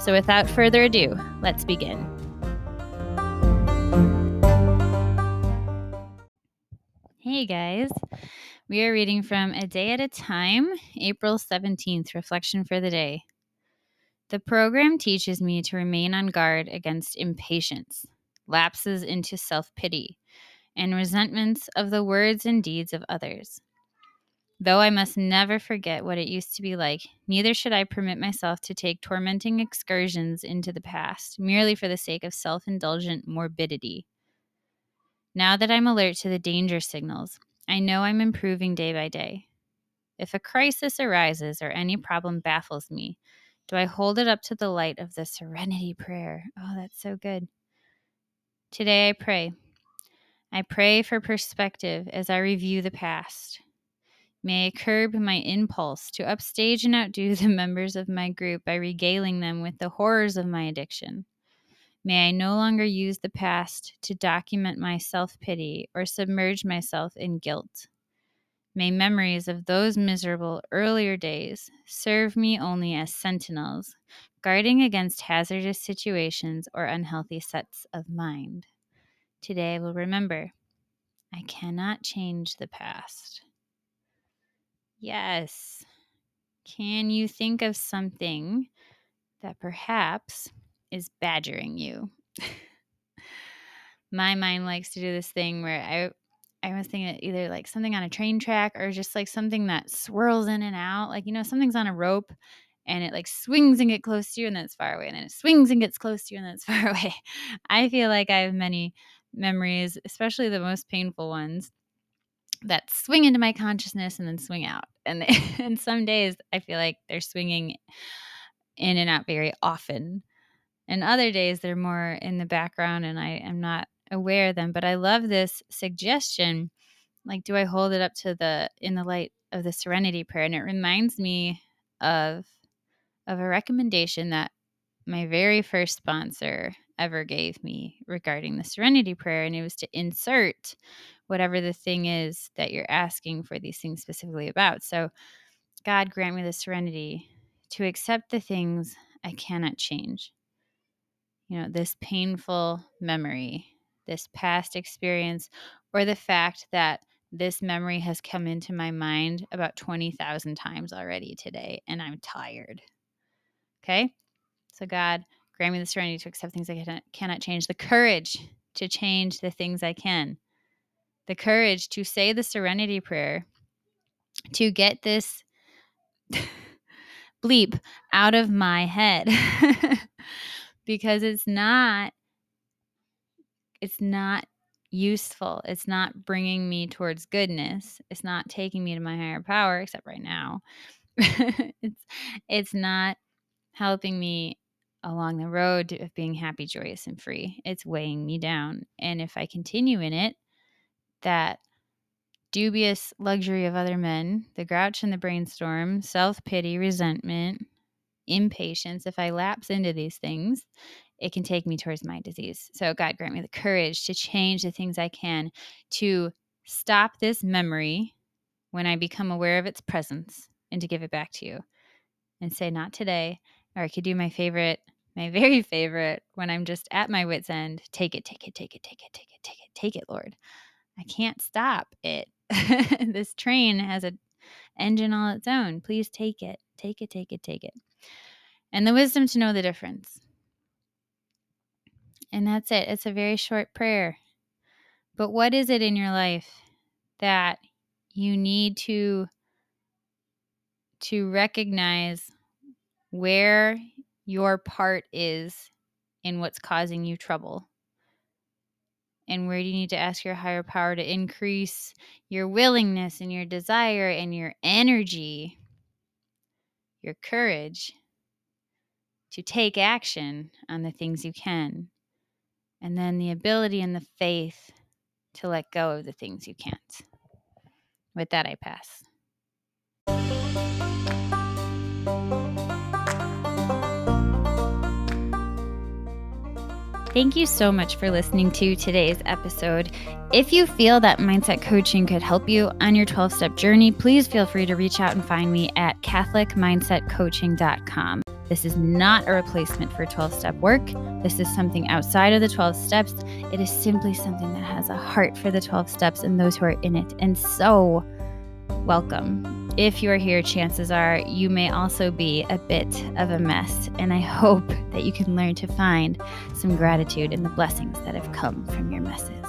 So without further ado, let's begin. Hey guys, we are reading from A Day at a Time, April 17th, Reflection for the Day. The program teaches me to remain on guard against impatience, lapses into self pity, and resentments of the words and deeds of others. Though I must never forget what it used to be like, neither should I permit myself to take tormenting excursions into the past, merely for the sake of self indulgent morbidity. Now that I'm alert to the danger signals, I know I'm improving day by day. If a crisis arises or any problem baffles me, do I hold it up to the light of the serenity prayer? Oh, that's so good. Today I pray. I pray for perspective as I review the past. May I curb my impulse to upstage and outdo the members of my group by regaling them with the horrors of my addiction. May I no longer use the past to document my self pity or submerge myself in guilt. May memories of those miserable earlier days serve me only as sentinels, guarding against hazardous situations or unhealthy sets of mind. Today I will remember I cannot change the past. Yes. Can you think of something that perhaps is badgering you? My mind likes to do this thing where I I was thinking either like something on a train track or just like something that swirls in and out. Like, you know, something's on a rope and it like swings and gets close to you and then it's far away and then it swings and gets close to you and then it's far away. I feel like I have many memories, especially the most painful ones, that swing into my consciousness and then swing out. And and some days I feel like they're swinging in and out very often. And other days they're more in the background and I am not aware of them. But I love this suggestion. Like, do I hold it up to the in the light of the serenity prayer? And it reminds me of of a recommendation that my very first sponsor ever gave me regarding the serenity prayer. And it was to insert whatever the thing is that you're asking for these things specifically about. So, God grant me the serenity to accept the things I cannot change. You know, this painful memory, this past experience, or the fact that this memory has come into my mind about 20,000 times already today, and I'm tired. Okay? So, God, grant me the serenity to accept things I cannot change, the courage to change the things I can the courage to say the serenity prayer, to get this bleep out of my head because it's not it's not useful. It's not bringing me towards goodness. It's not taking me to my higher power except right now. it's it's not helping me along the road of being happy, joyous and free. It's weighing me down. And if I continue in it, that dubious luxury of other men, the grouch and the brainstorm, self pity, resentment, impatience, if I lapse into these things, it can take me towards my disease. So, God grant me the courage to change the things I can to stop this memory when I become aware of its presence and to give it back to you and say, Not today. Or I could do my favorite, my very favorite, when I'm just at my wits' end take it, take it, take it, take it, take it, take it, take it, Lord. I can't stop it. this train has a engine all its own. Please take it. Take it, take it, take it. And the wisdom to know the difference. And that's it. It's a very short prayer. But what is it in your life that you need to to recognize where your part is in what's causing you trouble? And where do you need to ask your higher power to increase your willingness and your desire and your energy, your courage to take action on the things you can? And then the ability and the faith to let go of the things you can't. With that, I pass. Thank you so much for listening to today's episode. If you feel that mindset coaching could help you on your 12 step journey, please feel free to reach out and find me at CatholicMindsetCoaching.com. This is not a replacement for 12 step work. This is something outside of the 12 steps. It is simply something that has a heart for the 12 steps and those who are in it. And so, welcome. If you are here, chances are you may also be a bit of a mess. And I hope that you can learn to find some gratitude in the blessings that have come from your messes.